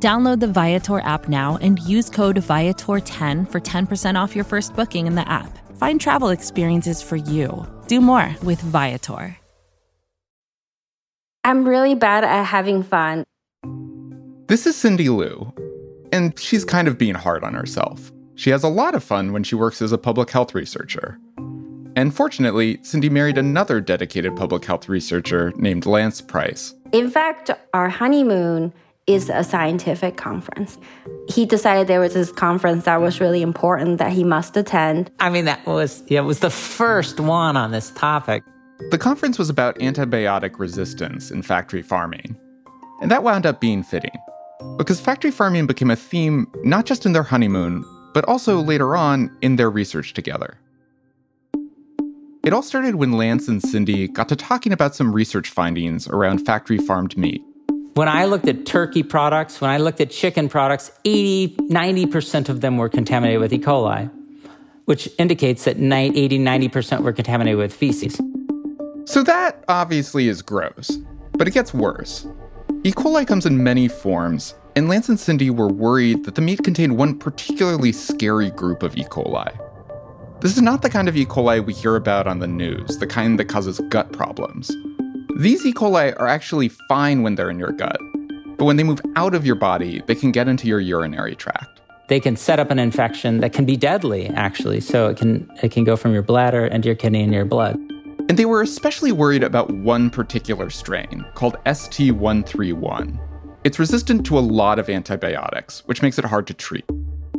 Download the Viator app now and use code Viator10 for 10% off your first booking in the app. Find travel experiences for you. Do more with Viator. I'm really bad at having fun. This is Cindy Liu, and she's kind of being hard on herself. She has a lot of fun when she works as a public health researcher. And fortunately, Cindy married another dedicated public health researcher named Lance Price. In fact, our honeymoon is a scientific conference. He decided there was this conference that was really important that he must attend. I mean, that was yeah, it was the first one on this topic. The conference was about antibiotic resistance in factory farming. And that wound up being fitting. Because factory farming became a theme not just in their honeymoon, but also later on in their research together. It all started when Lance and Cindy got to talking about some research findings around factory farmed meat. When I looked at turkey products, when I looked at chicken products, 80, 90% of them were contaminated with E. coli, which indicates that 80, 90% were contaminated with feces. So that obviously is gross, but it gets worse. E. coli comes in many forms, and Lance and Cindy were worried that the meat contained one particularly scary group of E. coli. This is not the kind of E. coli we hear about on the news, the kind that causes gut problems. These E. coli are actually fine when they're in your gut, but when they move out of your body, they can get into your urinary tract. They can set up an infection that can be deadly, actually. So it can it can go from your bladder into your kidney and your blood. And they were especially worried about one particular strain called ST131. It's resistant to a lot of antibiotics, which makes it hard to treat.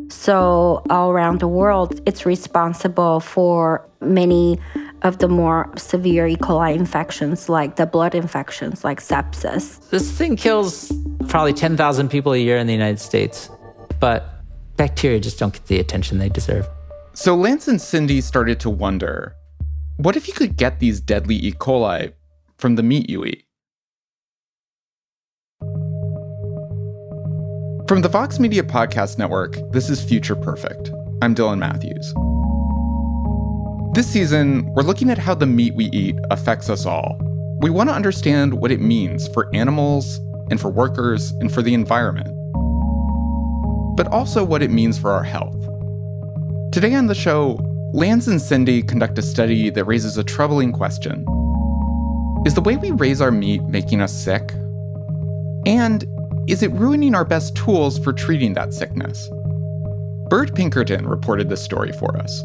So, all around the world, it's responsible for many of the more severe E. coli infections, like the blood infections, like sepsis. This thing kills probably 10,000 people a year in the United States, but bacteria just don't get the attention they deserve. So, Lance and Cindy started to wonder what if you could get these deadly E. coli from the meat you eat? From the Vox Media Podcast Network, this is Future Perfect. I'm Dylan Matthews. This season, we're looking at how the meat we eat affects us all. We want to understand what it means for animals and for workers and for the environment, but also what it means for our health. Today on the show, Lance and Cindy conduct a study that raises a troubling question Is the way we raise our meat making us sick? And is it ruining our best tools for treating that sickness? Byrd Pinkerton reported this story for us.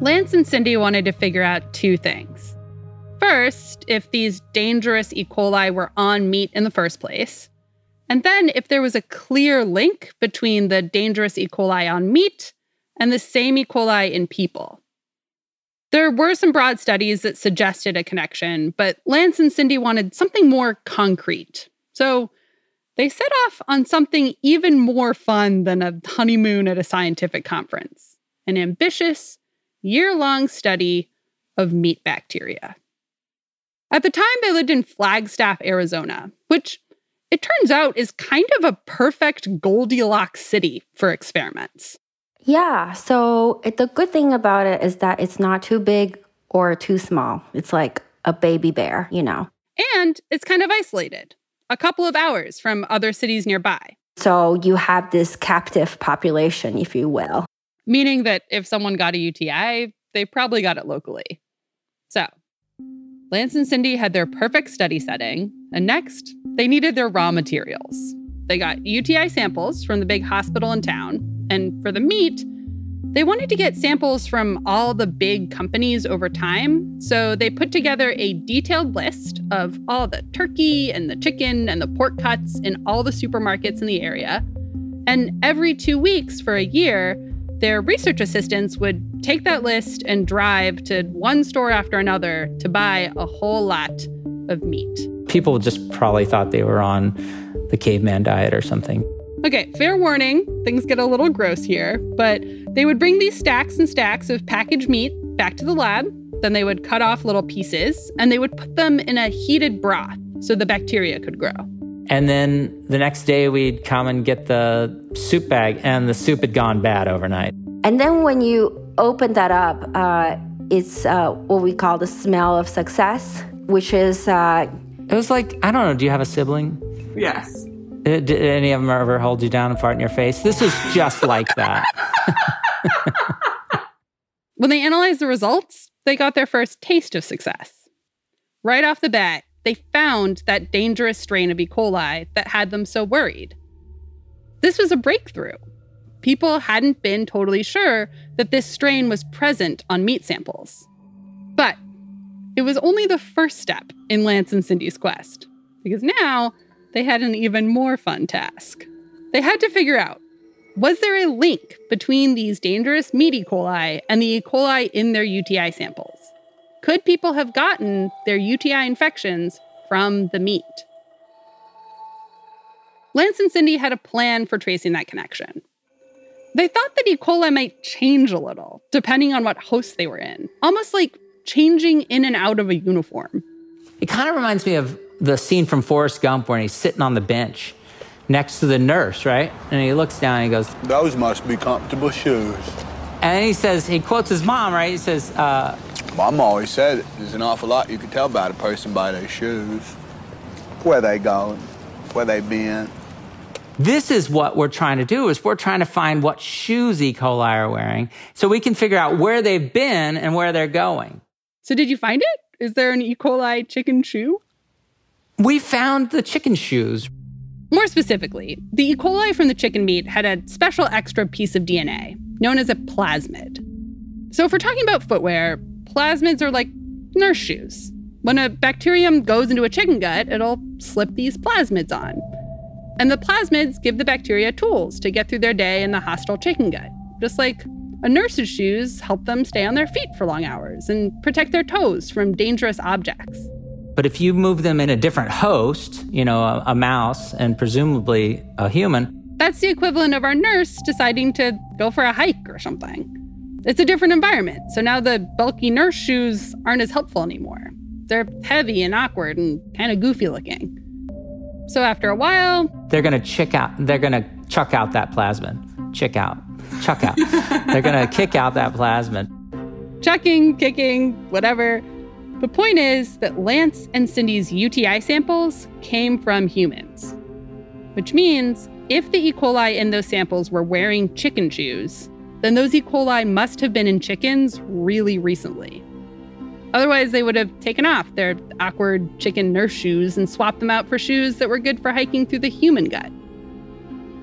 Lance and Cindy wanted to figure out two things. First, if these dangerous E. coli were on meat in the first place, and then if there was a clear link between the dangerous E. coli on meat and the same E. coli in people. There were some broad studies that suggested a connection, but Lance and Cindy wanted something more concrete. So they set off on something even more fun than a honeymoon at a scientific conference an ambitious, year long study of meat bacteria. At the time, they lived in Flagstaff, Arizona, which it turns out is kind of a perfect Goldilocks city for experiments. Yeah, so it, the good thing about it is that it's not too big or too small. It's like a baby bear, you know. And it's kind of isolated, a couple of hours from other cities nearby. So you have this captive population, if you will. Meaning that if someone got a UTI, they probably got it locally. So, Lance and Cindy had their perfect study setting, and next, they needed their raw materials. They got UTI samples from the big hospital in town, and for the meat, they wanted to get samples from all the big companies over time, so they put together a detailed list of all the turkey and the chicken and the pork cuts in all the supermarkets in the area. And every two weeks for a year, their research assistants would take that list and drive to one store after another to buy a whole lot of meat. People just probably thought they were on the caveman diet or something. Okay, fair warning, things get a little gross here, but they would bring these stacks and stacks of packaged meat back to the lab. Then they would cut off little pieces and they would put them in a heated broth so the bacteria could grow. And then the next day, we'd come and get the soup bag, and the soup had gone bad overnight. And then when you open that up, uh, it's uh, what we call the smell of success, which is. Uh, it was like, I don't know, do you have a sibling? Yes. Did, did any of them ever hold you down and fart in your face? This is just like that. when they analyzed the results, they got their first taste of success. Right off the bat, they found that dangerous strain of E. coli that had them so worried. This was a breakthrough. People hadn't been totally sure that this strain was present on meat samples. But it was only the first step in Lance and Cindy's quest, because now they had an even more fun task. They had to figure out was there a link between these dangerous meat E. coli and the E. coli in their UTI samples? Could people have gotten their UTI infections from the meat? Lance and Cindy had a plan for tracing that connection. They thought that E. coli might change a little, depending on what host they were in, almost like changing in and out of a uniform. It kind of reminds me of the scene from Forrest Gump where he's sitting on the bench next to the nurse, right? And he looks down and he goes, Those must be comfortable shoes. And he says, he quotes his mom, right? He says, uh, Mom always said there's an awful lot you can tell about a person by their shoes. Where they going, where they been. This is what we're trying to do is we're trying to find what shoes E. coli are wearing so we can figure out where they've been and where they're going. So did you find it? Is there an E. coli chicken shoe? We found the chicken shoes. More specifically, the E. coli from the chicken meat had a special extra piece of DNA known as a plasmid. So, if we're talking about footwear, plasmids are like nurse shoes. When a bacterium goes into a chicken gut, it'll slip these plasmids on. And the plasmids give the bacteria tools to get through their day in the hostile chicken gut, just like a nurse's shoes help them stay on their feet for long hours and protect their toes from dangerous objects. But if you move them in a different host, you know, a, a mouse and presumably a human, that's the equivalent of our nurse deciding to go for a hike or something. It's a different environment, so now the bulky nurse shoes aren't as helpful anymore. They're heavy and awkward and kind of goofy looking. So after a while, they're going to chick out. They're to chuck out that plasmid. Chick out. Chuck out. they're going to kick out that plasmid. Chucking, kicking, whatever. The point is that Lance and Cindy's UTI samples came from humans, which means if the E. coli in those samples were wearing chicken shoes, then those E. coli must have been in chickens really recently. Otherwise, they would have taken off their awkward chicken nurse shoes and swapped them out for shoes that were good for hiking through the human gut.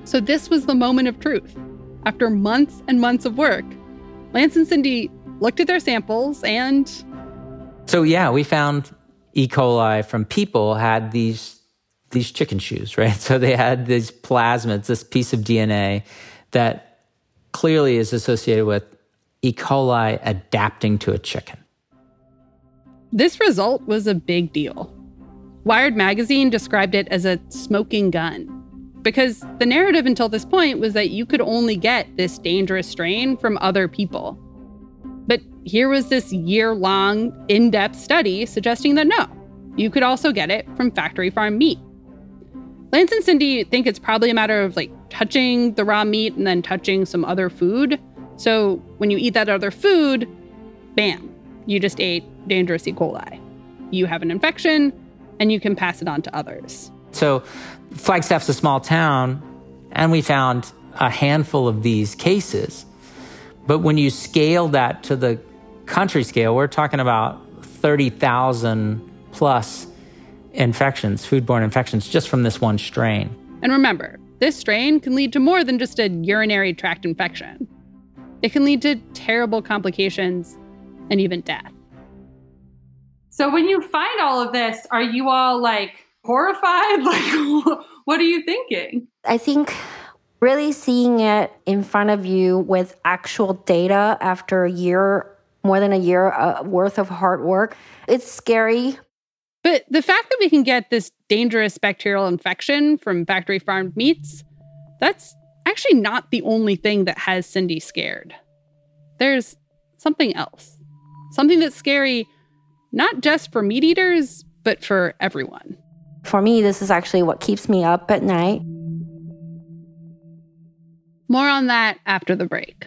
So, this was the moment of truth. After months and months of work, Lance and Cindy looked at their samples and. So, yeah, we found E. coli from people had these, these chicken shoes, right? So, they had these plasmids, this piece of DNA that clearly is associated with E. coli adapting to a chicken. This result was a big deal. Wired magazine described it as a smoking gun because the narrative until this point was that you could only get this dangerous strain from other people. But here was this year long, in depth study suggesting that no, you could also get it from factory farm meat. Lance and Cindy think it's probably a matter of like touching the raw meat and then touching some other food. So when you eat that other food, bam, you just ate dangerous E. coli. You have an infection and you can pass it on to others. So, Flagstaff's a small town, and we found a handful of these cases. But when you scale that to the country scale, we're talking about 30,000 plus infections, foodborne infections, just from this one strain. And remember, this strain can lead to more than just a urinary tract infection. It can lead to terrible complications and even death. So when you find all of this, are you all like horrified? Like, what are you thinking? I think really seeing it in front of you with actual data after a year, more than a year uh, worth of hard work, it's scary. But the fact that we can get this dangerous bacterial infection from factory farmed meats, that's actually not the only thing that has Cindy scared. There's something else, something that's scary not just for meat eaters, but for everyone. For me, this is actually what keeps me up at night. More on that after the break.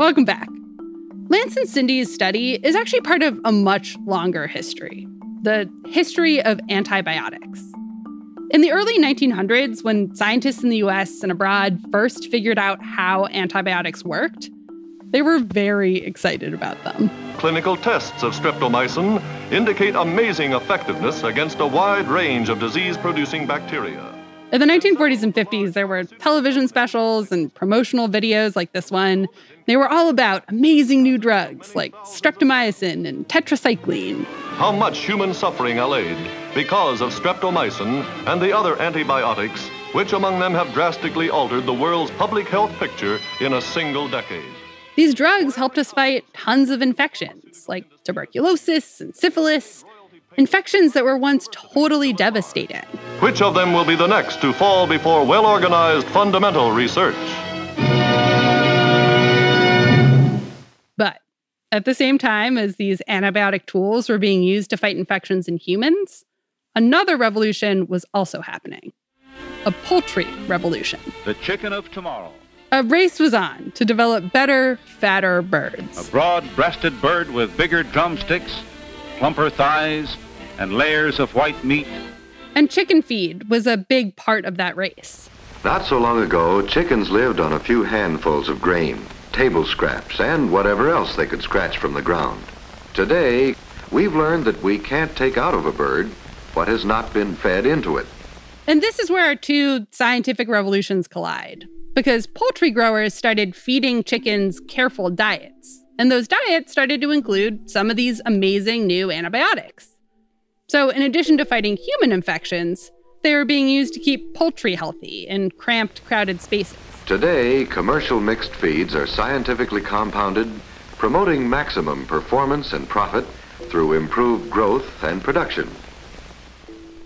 Welcome back. Lance and Cindy's study is actually part of a much longer history the history of antibiotics. In the early 1900s, when scientists in the US and abroad first figured out how antibiotics worked, they were very excited about them. Clinical tests of streptomycin indicate amazing effectiveness against a wide range of disease producing bacteria. In the 1940s and 50s, there were television specials and promotional videos like this one. They were all about amazing new drugs like streptomycin and tetracycline. How much human suffering allayed because of streptomycin and the other antibiotics, which among them have drastically altered the world's public health picture in a single decade. These drugs helped us fight tons of infections like tuberculosis and syphilis, infections that were once totally devastating. Which of them will be the next to fall before well organized fundamental research? But at the same time as these antibiotic tools were being used to fight infections in humans, Another revolution was also happening a poultry revolution. The chicken of tomorrow. A race was on to develop better, fatter birds. A broad breasted bird with bigger drumsticks, plumper thighs, and layers of white meat. And chicken feed was a big part of that race. Not so long ago, chickens lived on a few handfuls of grain, table scraps, and whatever else they could scratch from the ground. Today, we've learned that we can't take out of a bird what has not been fed into it. And this is where our two scientific revolutions collide, because poultry growers started feeding chickens careful diets. And those diets started to include some of these amazing new antibiotics. So, in addition to fighting human infections, they were being used to keep poultry healthy in cramped, crowded spaces. Today, commercial mixed feeds are scientifically compounded, promoting maximum performance and profit through improved growth and production.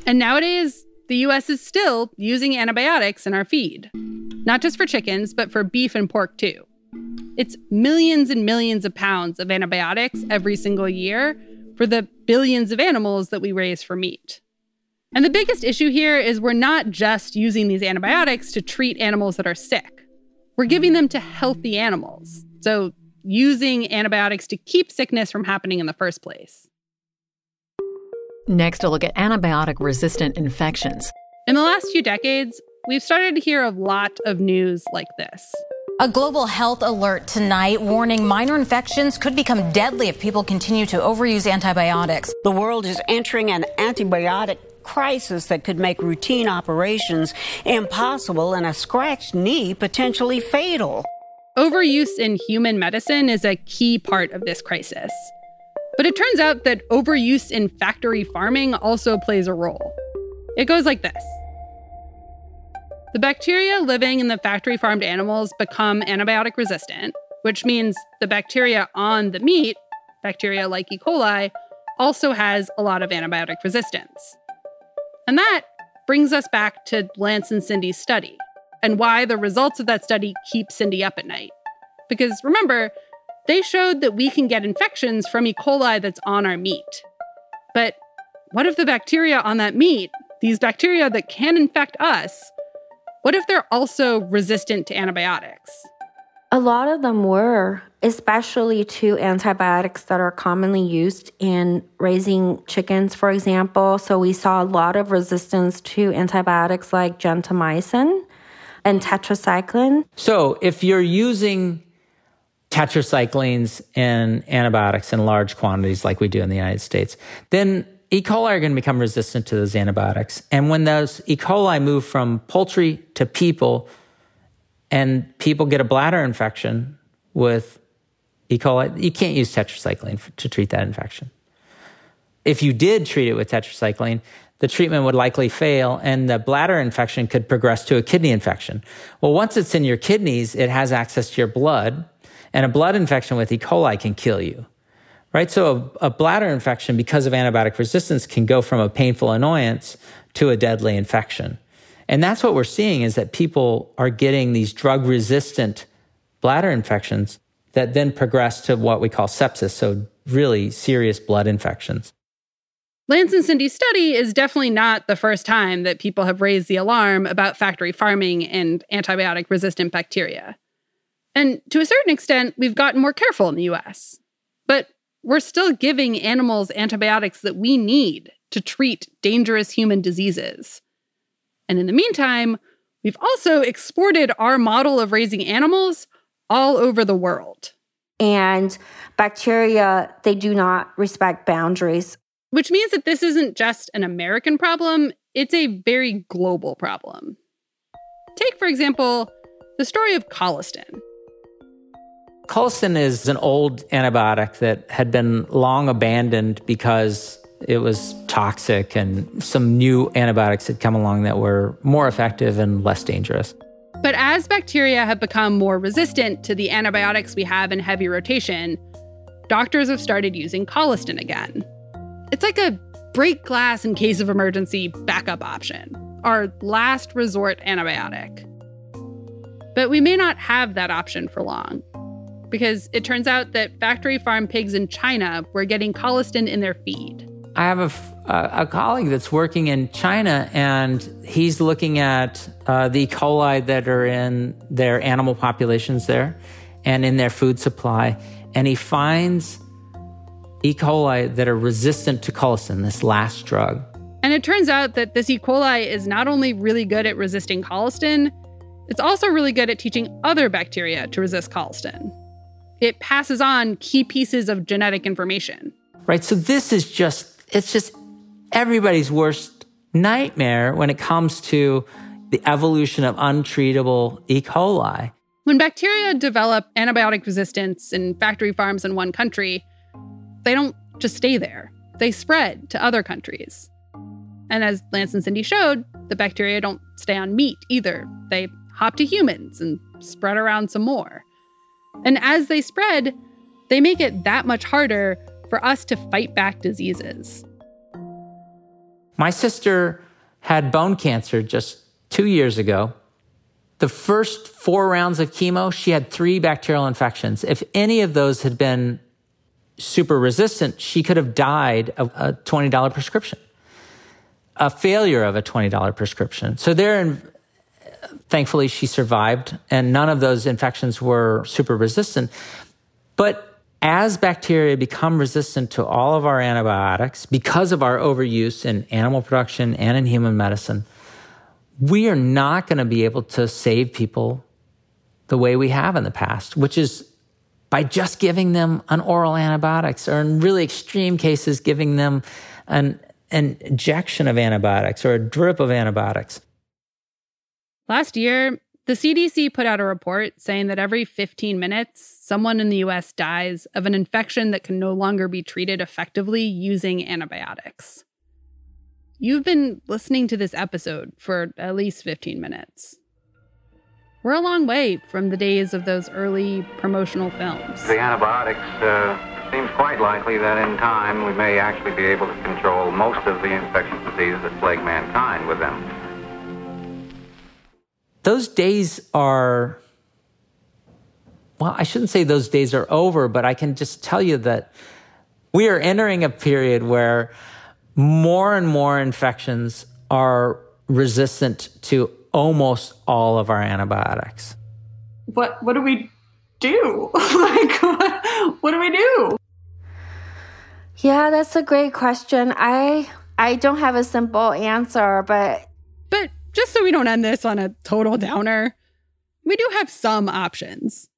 And nowadays, the US is still using antibiotics in our feed, not just for chickens, but for beef and pork too. It's millions and millions of pounds of antibiotics every single year for the billions of animals that we raise for meat. And the biggest issue here is we're not just using these antibiotics to treat animals that are sick. We're giving them to healthy animals. So, using antibiotics to keep sickness from happening in the first place. Next, a look at antibiotic resistant infections. In the last few decades, we've started to hear a lot of news like this. A global health alert tonight warning minor infections could become deadly if people continue to overuse antibiotics. The world is entering an antibiotic crisis that could make routine operations impossible and a scratched knee potentially fatal. Overuse in human medicine is a key part of this crisis. But it turns out that overuse in factory farming also plays a role. It goes like this The bacteria living in the factory farmed animals become antibiotic resistant, which means the bacteria on the meat, bacteria like E. coli, also has a lot of antibiotic resistance. And that brings us back to Lance and Cindy's study and why the results of that study keep Cindy up at night. Because remember, they showed that we can get infections from E. coli that's on our meat. But what if the bacteria on that meat, these bacteria that can infect us, what if they're also resistant to antibiotics? A lot of them were, especially to antibiotics that are commonly used in raising chickens, for example. So we saw a lot of resistance to antibiotics like gentamicin and tetracycline. So if you're using tetracyclines and antibiotics in large quantities like we do in the United States, then E. coli are going to become resistant to those antibiotics. And when those E. coli move from poultry to people, and people get a bladder infection with E. coli, you can't use tetracycline to treat that infection. If you did treat it with tetracycline, the treatment would likely fail and the bladder infection could progress to a kidney infection. Well, once it's in your kidneys, it has access to your blood, and a blood infection with E. coli can kill you right? So a, a, bladder infection, because of antibiotic resistance, can go from a painful annoyance to a deadly infection. And that's what we're seeing is that people are getting these drug resistant bladder infections that then progress to what we call sepsis, so really serious blood infections. Lance and Cindy's study is definitely not the first time that people have raised the alarm about factory farming and antibiotic resistant bacteria. And to a certain extent, we've gotten more careful in the US. We're still giving animals antibiotics that we need to treat dangerous human diseases. And in the meantime, we've also exported our model of raising animals all over the world. And bacteria, they do not respect boundaries. Which means that this isn't just an American problem, it's a very global problem. Take, for example, the story of colistin. Colistin is an old antibiotic that had been long abandoned because it was toxic and some new antibiotics had come along that were more effective and less dangerous. But as bacteria have become more resistant to the antibiotics we have in heavy rotation, doctors have started using colistin again. It's like a break glass in case of emergency backup option, our last resort antibiotic. But we may not have that option for long because it turns out that factory farm pigs in China were getting colistin in their feed. I have a, a colleague that's working in China, and he's looking at uh, the E. coli that are in their animal populations there and in their food supply. And he finds E. coli that are resistant to colistin, this last drug. And it turns out that this E. coli is not only really good at resisting colistin, it's also really good at teaching other bacteria to resist colistin it passes on key pieces of genetic information. Right. So this is just, it's just everybody's worst nightmare when it comes to the evolution of untreatable E. coli. When bacteria develop antibiotic resistance in factory farms in one country, they don't just stay there, they spread to other countries. And as Lance and Cindy showed, the bacteria don't stay on meat either. They hop to humans and spread around some more. And as they spread, they make it that much harder for us to fight back diseases. My sister had bone cancer just two years ago. The first four rounds of chemo, she had three bacterial infections. If any of those had been super resistant, she could have died of a $20 prescription, a failure of a $20 prescription. So there, thankfully she survived and none of those infections were super resistant. But as bacteria become resistant to all of our antibiotics because of our overuse in animal production and in human medicine, we are not going to be able to save people the way we have in the past, which is by just giving them an oral antibiotics or in really extreme cases, giving them an, an injection of antibiotics or a drip of antibiotics. Last year, the CDC put out a report saying that every 15 minutes, someone in the US dies of an infection that can no longer be treated effectively using antibiotics. You've been listening to this episode for at least 15 minutes. We're a long way from the days of those early promotional films. The antibiotics uh, seems quite likely that in time we may actually be able to control most of the infectious diseases that plague mankind with them. Those days are, well, I shouldn't say those days are over, but I can just tell you that we are entering a period where more and more infections are resistant to almost all of our antibiotics. What what do we do? like what, what do we do? Yeah, that's a great question. I I don't have a simple answer, but but just so we don't end this on a total downer, we do have some options.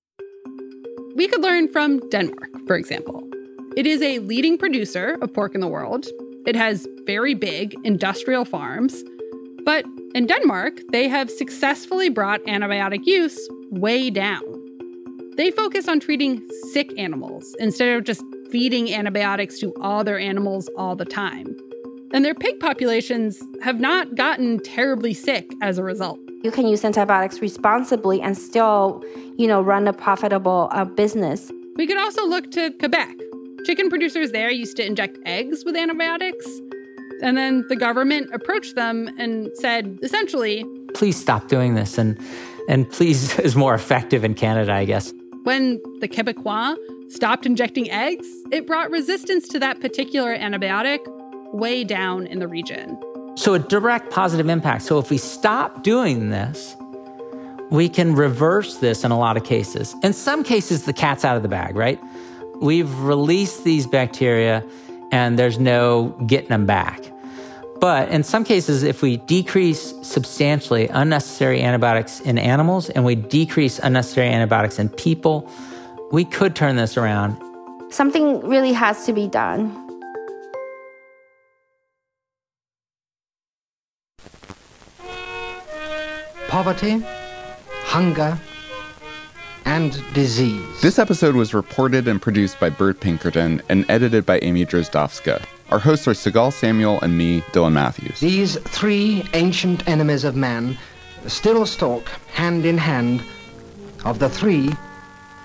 We could learn from Denmark, for example. It is a leading producer of pork in the world. It has very big industrial farms. But in Denmark, they have successfully brought antibiotic use way down. They focus on treating sick animals instead of just feeding antibiotics to all their animals all the time. And their pig populations have not gotten terribly sick as a result. You can use antibiotics responsibly and still, you know, run a profitable uh, business. We could also look to Quebec. Chicken producers there used to inject eggs with antibiotics. And then the government approached them and said, essentially, please stop doing this and and please is more effective in Canada, I guess. When the Quebecois stopped injecting eggs, it brought resistance to that particular antibiotic way down in the region. So, a direct positive impact. So, if we stop doing this, we can reverse this in a lot of cases. In some cases, the cat's out of the bag, right? We've released these bacteria and there's no getting them back. But in some cases, if we decrease substantially unnecessary antibiotics in animals and we decrease unnecessary antibiotics in people, we could turn this around. Something really has to be done. Poverty, hunger, and disease. This episode was reported and produced by Byrd Pinkerton and edited by Amy Drozdowska. Our hosts are Sigal Samuel and me, Dylan Matthews. These three ancient enemies of man still stalk hand in hand. Of the three,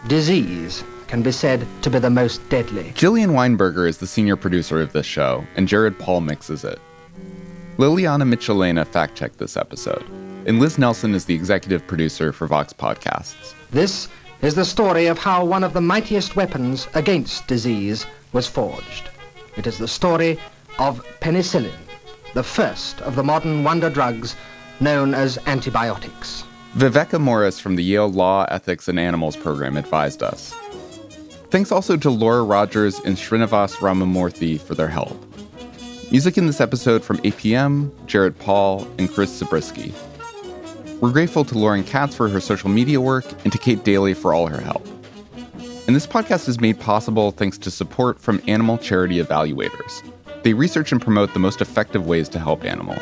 disease can be said to be the most deadly. Jillian Weinberger is the senior producer of this show, and Jared Paul mixes it. Liliana Michelena fact checked this episode, and Liz Nelson is the executive producer for Vox Podcasts. This is the story of how one of the mightiest weapons against disease was forged. It is the story of penicillin, the first of the modern wonder drugs known as antibiotics. Viveka Morris from the Yale Law, Ethics, and Animals program advised us. Thanks also to Laura Rogers and Srinivas Ramamurthy for their help. Music in this episode from APM, Jared Paul, and Chris Zabriskie. We're grateful to Lauren Katz for her social media work and to Kate Daly for all her help. And this podcast is made possible thanks to support from animal charity evaluators. They research and promote the most effective ways to help animals.